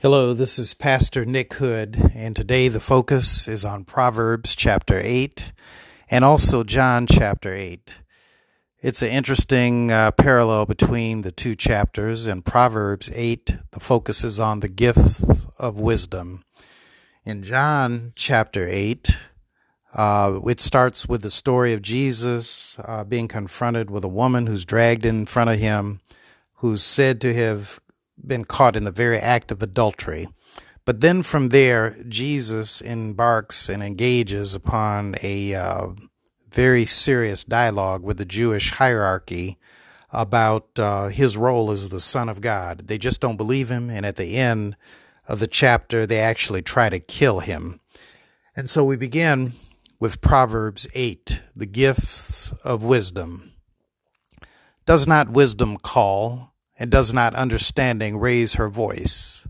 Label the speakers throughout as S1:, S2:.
S1: Hello, this is Pastor Nick Hood, and today the focus is on Proverbs chapter 8 and also John chapter 8. It's an interesting uh, parallel between the two chapters. In Proverbs 8, the focus is on the gifts of wisdom. In John chapter 8, uh, it starts with the story of Jesus uh, being confronted with a woman who's dragged in front of him, who's said to have been caught in the very act of adultery. But then from there, Jesus embarks and engages upon a uh, very serious dialogue with the Jewish hierarchy about uh, his role as the Son of God. They just don't believe him, and at the end of the chapter, they actually try to kill him. And so we begin with Proverbs 8, the gifts of wisdom. Does not wisdom call? And does not understanding raise her voice.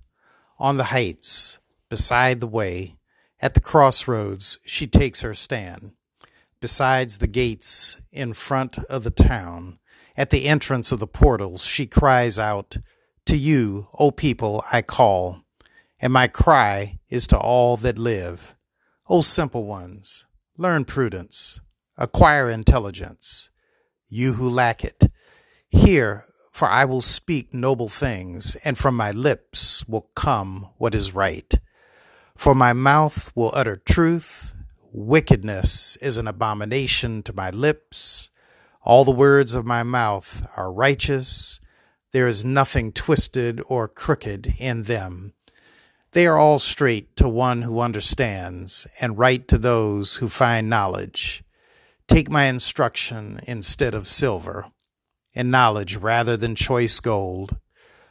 S1: On the heights, beside the way, at the crossroads, she takes her stand. Besides the gates in front of the town, at the entrance of the portals, she cries out, To you, O people, I call, and my cry is to all that live. O simple ones, learn prudence, acquire intelligence. You who lack it, hear for I will speak noble things, and from my lips will come what is right. For my mouth will utter truth. Wickedness is an abomination to my lips. All the words of my mouth are righteous. There is nothing twisted or crooked in them. They are all straight to one who understands, and right to those who find knowledge. Take my instruction instead of silver and knowledge rather than choice gold.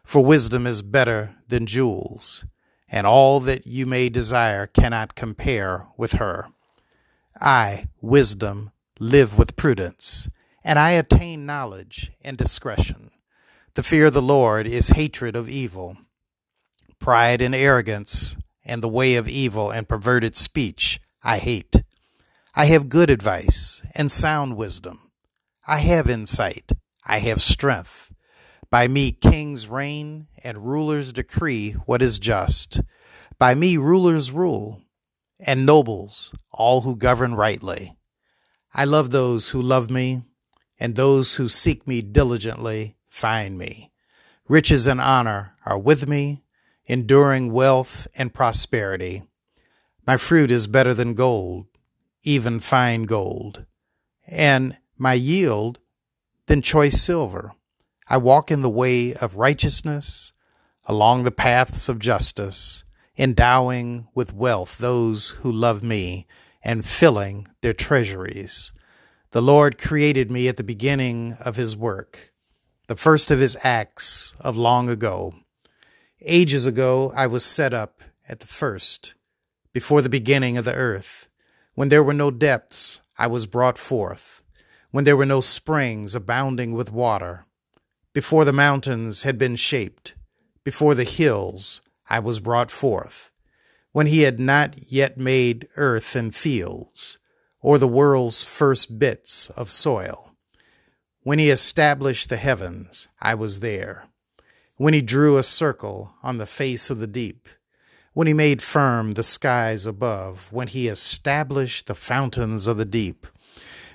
S1: For wisdom is better than jewels, and all that you may desire cannot compare with her. I, wisdom, live with prudence, and I attain knowledge and discretion. The fear of the Lord is hatred of evil. Pride and arrogance, and the way of evil and perverted speech, I hate. I have good advice and sound wisdom. I have insight I have strength. By me kings reign and rulers decree what is just. By me rulers rule and nobles, all who govern rightly. I love those who love me, and those who seek me diligently find me. Riches and honor are with me, enduring wealth and prosperity. My fruit is better than gold, even fine gold, and my yield than choice silver. I walk in the way of righteousness, along the paths of justice, endowing with wealth those who love me, and filling their treasuries. The Lord created me at the beginning of his work, the first of his acts of long ago. Ages ago I was set up at the first, before the beginning of the earth. When there were no depths, I was brought forth when there were no springs abounding with water, before the mountains had been shaped, before the hills I was brought forth, when he had not yet made earth and fields, or the world's first bits of soil. When he established the heavens, I was there. When he drew a circle on the face of the deep, when he made firm the skies above, when he established the fountains of the deep,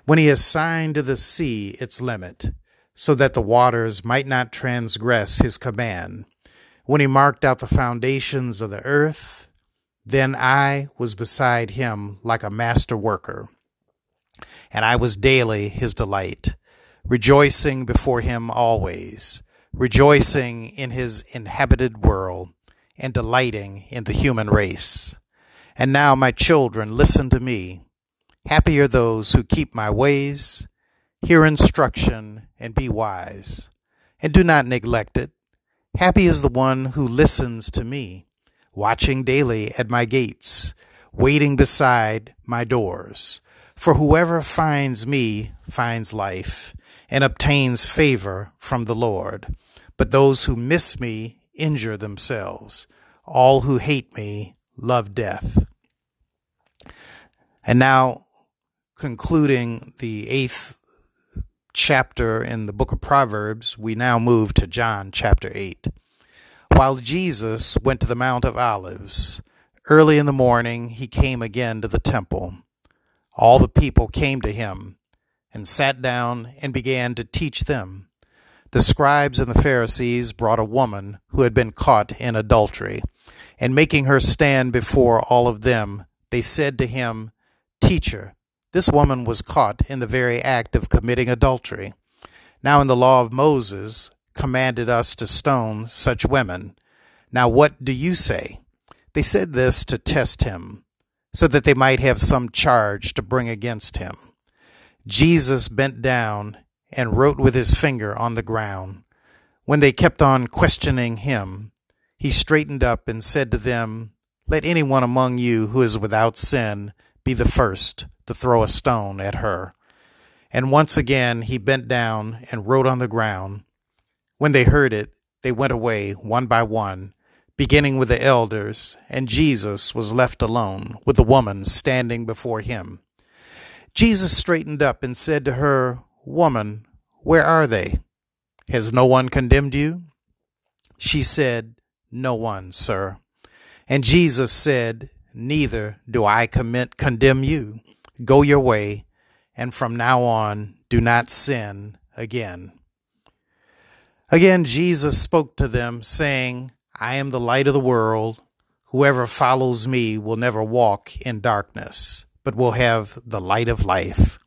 S1: when he assigned to the sea its limit, so that the waters might not transgress his command, when he marked out the foundations of the earth, then I was beside him like a master worker, and I was daily his delight, rejoicing before him always, rejoicing in his inhabited world, and delighting in the human race. And now, my children, listen to me Happy are those who keep my ways, hear instruction, and be wise, and do not neglect it. Happy is the one who listens to me, watching daily at my gates, waiting beside my doors. For whoever finds me finds life and obtains favor from the Lord. But those who miss me injure themselves. All who hate me love death. And now concluding the eighth chapter in the book of Proverbs, we now move to John chapter 8. While Jesus went to the Mount of Olives, early in the morning he came again to the temple. All the people came to him and sat down and began to teach them. The scribes and the Pharisees brought a woman who had been caught in adultery, and making her stand before all of them, they said to him, Teacher, this woman was caught in the very act of committing adultery. Now, in the law of Moses, commanded us to stone such women. Now, what do you say? They said this to test him, so that they might have some charge to bring against him. Jesus bent down and wrote with his finger on the ground. When they kept on questioning him, he straightened up and said to them, Let anyone among you who is without sin be the first to throw a stone at her. And once again he bent down and wrote on the ground. When they heard it, they went away one by one, beginning with the elders, and Jesus was left alone with the woman standing before him. Jesus straightened up and said to her, Woman, where are they? Has no one condemned you? She said, No one, sir. And Jesus said, Neither do I commit condemn you. Go your way, and from now on do not sin again. Again, Jesus spoke to them, saying, I am the light of the world. Whoever follows me will never walk in darkness, but will have the light of life.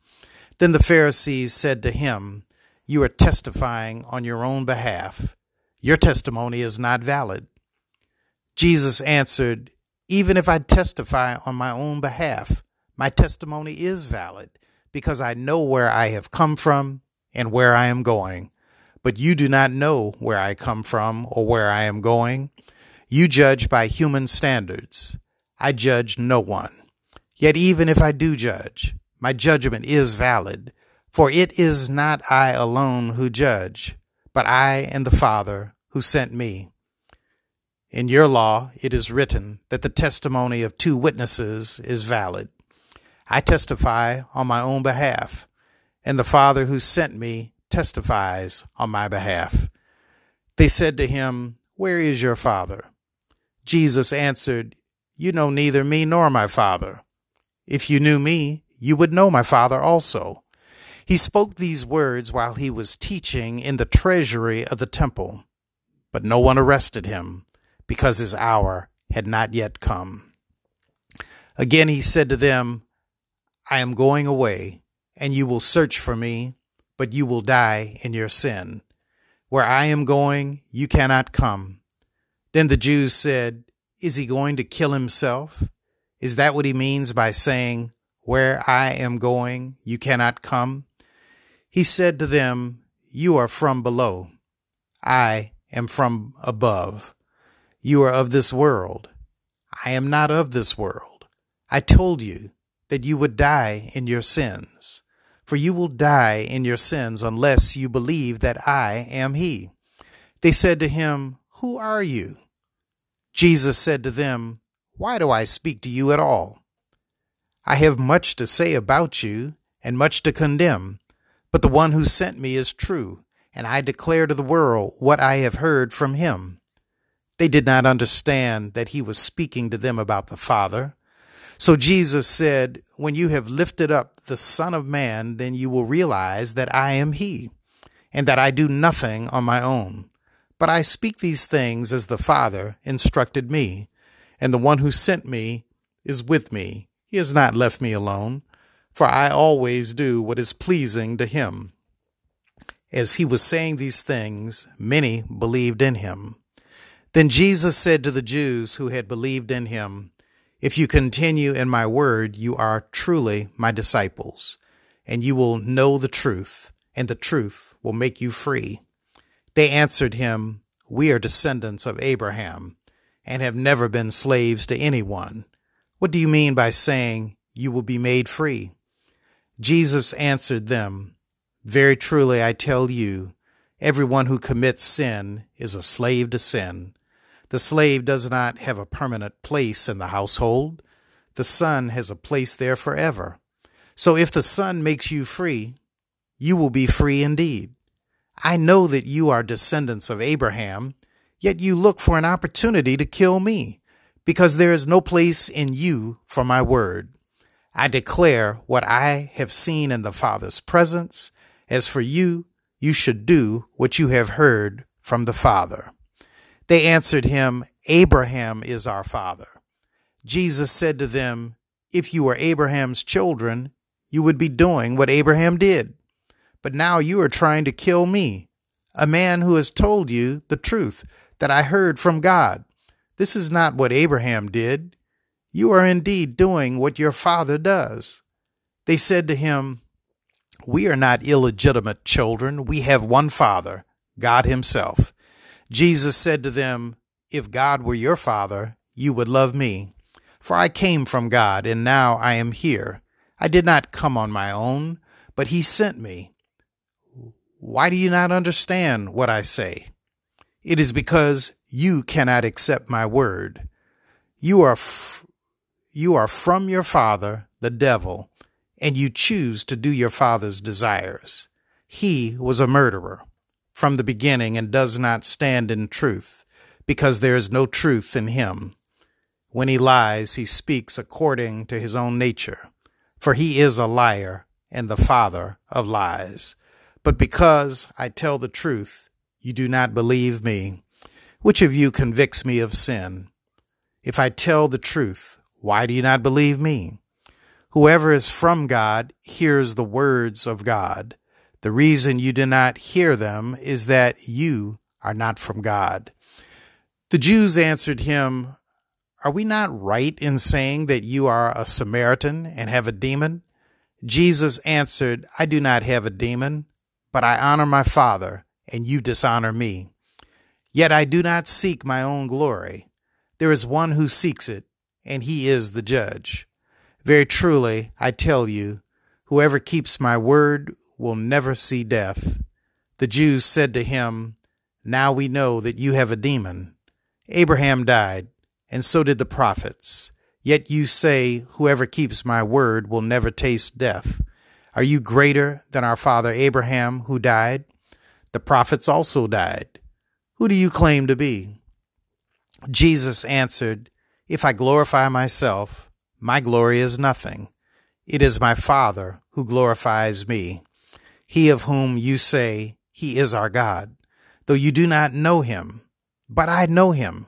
S1: Then the Pharisees said to him, You are testifying on your own behalf. Your testimony is not valid. Jesus answered, Even if I testify on my own behalf, my testimony is valid because I know where I have come from and where I am going. But you do not know where I come from or where I am going. You judge by human standards. I judge no one. Yet even if I do judge, my judgment is valid, for it is not I alone who judge, but I and the Father who sent me. In your law it is written that the testimony of two witnesses is valid. I testify on my own behalf, and the Father who sent me testifies on my behalf. They said to him, Where is your Father? Jesus answered, You know neither me nor my Father. If you knew me, you would know my Father also. He spoke these words while he was teaching in the treasury of the temple, but no one arrested him, because his hour had not yet come. Again he said to them, I am going away, and you will search for me, but you will die in your sin. Where I am going, you cannot come. Then the Jews said, Is he going to kill himself? Is that what he means by saying, Where I am going, you cannot come? He said to them, You are from below. I am from above. You are of this world. I am not of this world. I told you that you would die in your sins. For you will die in your sins unless you believe that I am He. They said to him, Who are you? Jesus said to them, Why do I speak to you at all? I have much to say about you and much to condemn, but the one who sent me is true, and I declare to the world what I have heard from him. They did not understand that he was speaking to them about the Father. So Jesus said, When you have lifted up the Son of Man, then you will realize that I am He, and that I do nothing on my own. But I speak these things as the Father instructed me, and the one who sent me is with me. He has not left me alone, for I always do what is pleasing to Him. As he was saying these things, many believed in him. Then Jesus said to the Jews who had believed in him, if you continue in my word, you are truly my disciples, and you will know the truth, and the truth will make you free. They answered him, We are descendants of Abraham, and have never been slaves to anyone. What do you mean by saying you will be made free? Jesus answered them, Very truly I tell you, everyone who commits sin is a slave to sin. The slave does not have a permanent place in the household. The son has a place there forever. So if the son makes you free, you will be free indeed. I know that you are descendants of Abraham, Yet you look for an opportunity to kill me, because there is no place in you for my word. I declare what I have seen in the Father's presence. As for you, you should do what you have heard from the Father. They answered him, Abraham is our father. Jesus said to them, If you were Abraham's children, you would be doing what Abraham did. But now you are trying to kill me, a man who has told you the truth that I heard from God. This is not what Abraham did. You are indeed doing what your father does. They said to him, We are not illegitimate children. We have one father, God Himself. Jesus said to them, If God were your father, you would love me. For I came from God, and now I am here. I did not come on my own, but He sent me. Why do you not understand what I say? It is because you cannot accept my word. You are, f- you are from your father, the devil, and you choose to do your father's desires. He was a murderer from the beginning and does not stand in truth, because there is no truth in him. When he lies, he speaks according to his own nature, for he is a liar and the father of lies. But because I tell the truth, you do not believe me. Which of you convicts me of sin? If I tell the truth, why do you not believe me? Whoever is from God hears the words of God. The reason you do not hear them is that you are not from God. The Jews answered him, Are we not right in saying that you are a Samaritan and have a demon? Jesus answered, I do not have a demon but I honor my Father, and you dishonor me. Yet I do not seek my own glory. There is one who seeks it, and he is the judge. Very truly, I tell you, whoever keeps my word will never see death. The Jews said to him, Now we know that you have a demon. Abraham died, and so did the prophets. Yet you say, Whoever keeps my word will never taste death. Are you greater than our father Abraham, who died? The prophets also died. Who do you claim to be? Jesus answered, If I glorify myself, my glory is nothing. It is my Father who glorifies me, he of whom you say, He is our God, though you do not know him. But I know him.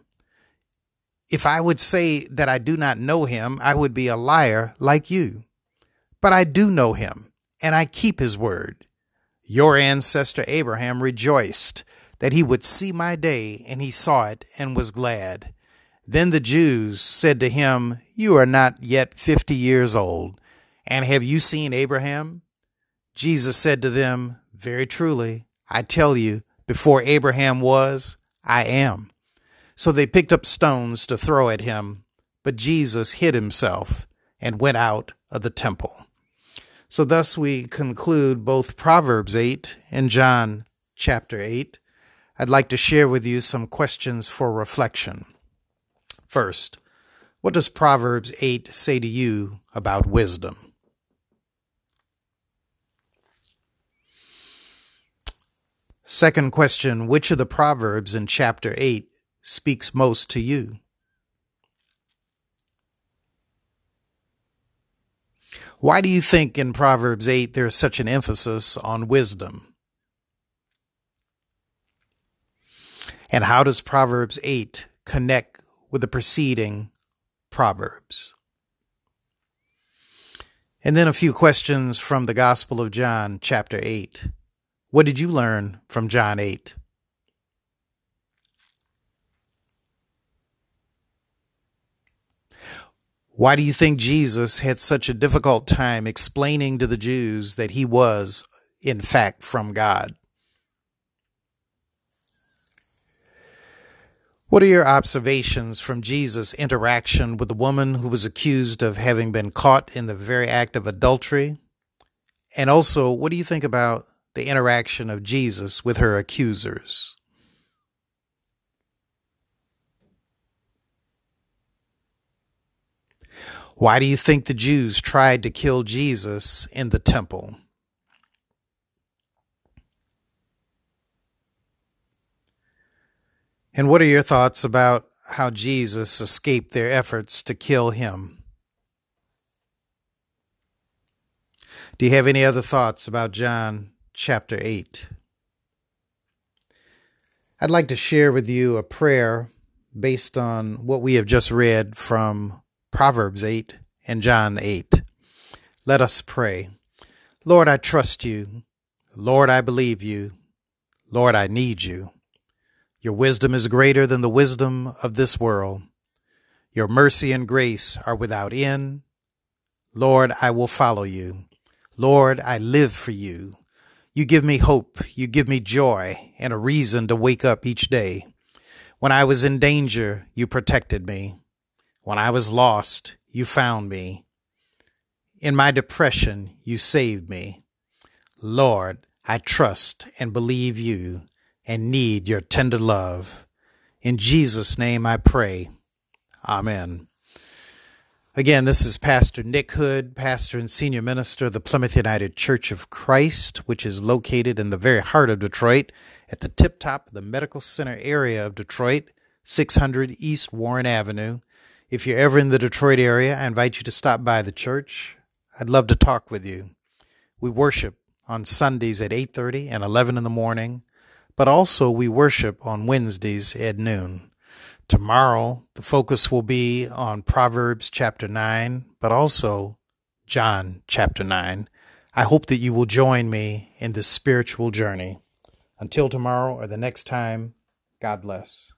S1: If I would say that I do not know him, I would be a liar like you. But I do know him and I keep his word. Your ancestor Abraham rejoiced that he would see my day, and he saw it and was glad. Then the Jews said to him, You are not yet fifty years old, and have you seen Abraham? Jesus said to them, Very truly, I tell you, before Abraham was, I am. So they picked up stones to throw at him, but Jesus hid himself and went out of the temple. So, thus we conclude both Proverbs 8 and John chapter 8. I'd like to share with you some questions for reflection. First, what does Proverbs 8 say to you about wisdom? Second question Which of the Proverbs in chapter 8 speaks most to you? Why do you think in Proverbs 8 there's such an emphasis on wisdom? And how does Proverbs 8 connect with the preceding Proverbs? And then a few questions from the Gospel of John, chapter 8. What did you learn from John 8? Why do you think Jesus had such a difficult time explaining to the Jews that he was, in fact, from God? What are your observations from Jesus' interaction with the woman who was accused of having been caught in the very act of adultery? And also, what do you think about the interaction of Jesus with her accusers? Why do you think the Jews tried to kill Jesus in the temple? And what are your thoughts about how Jesus escaped their efforts to kill him? Do you have any other thoughts about John chapter 8? I'd like to share with you a prayer based on what we have just read from Proverbs 8 and John 8. Let us pray. Lord, I trust you. Lord, I believe you. Lord, I need you. Your wisdom is greater than the wisdom of this world. Your mercy and grace are without end. Lord, I will follow you. Lord, I live for you. You give me hope, you give me joy, and a reason to wake up each day. When I was in danger, you protected me. When I was lost, you found me. In my depression, you saved me. Lord, I trust and believe you and need your tender love. In Jesus' name I pray. Amen. Again, this is Pastor Nick Hood, pastor and senior minister of the Plymouth United Church of Christ, which is located in the very heart of Detroit at the tip top of the Medical Center area of Detroit, 600 East Warren Avenue. If you're ever in the Detroit area, I invite you to stop by the church. I'd love to talk with you. We worship on Sundays at 8:30 and 11 in the morning, but also we worship on Wednesdays at noon. Tomorrow, the focus will be on Proverbs chapter 9, but also John chapter 9. I hope that you will join me in this spiritual journey. Until tomorrow or the next time, God bless.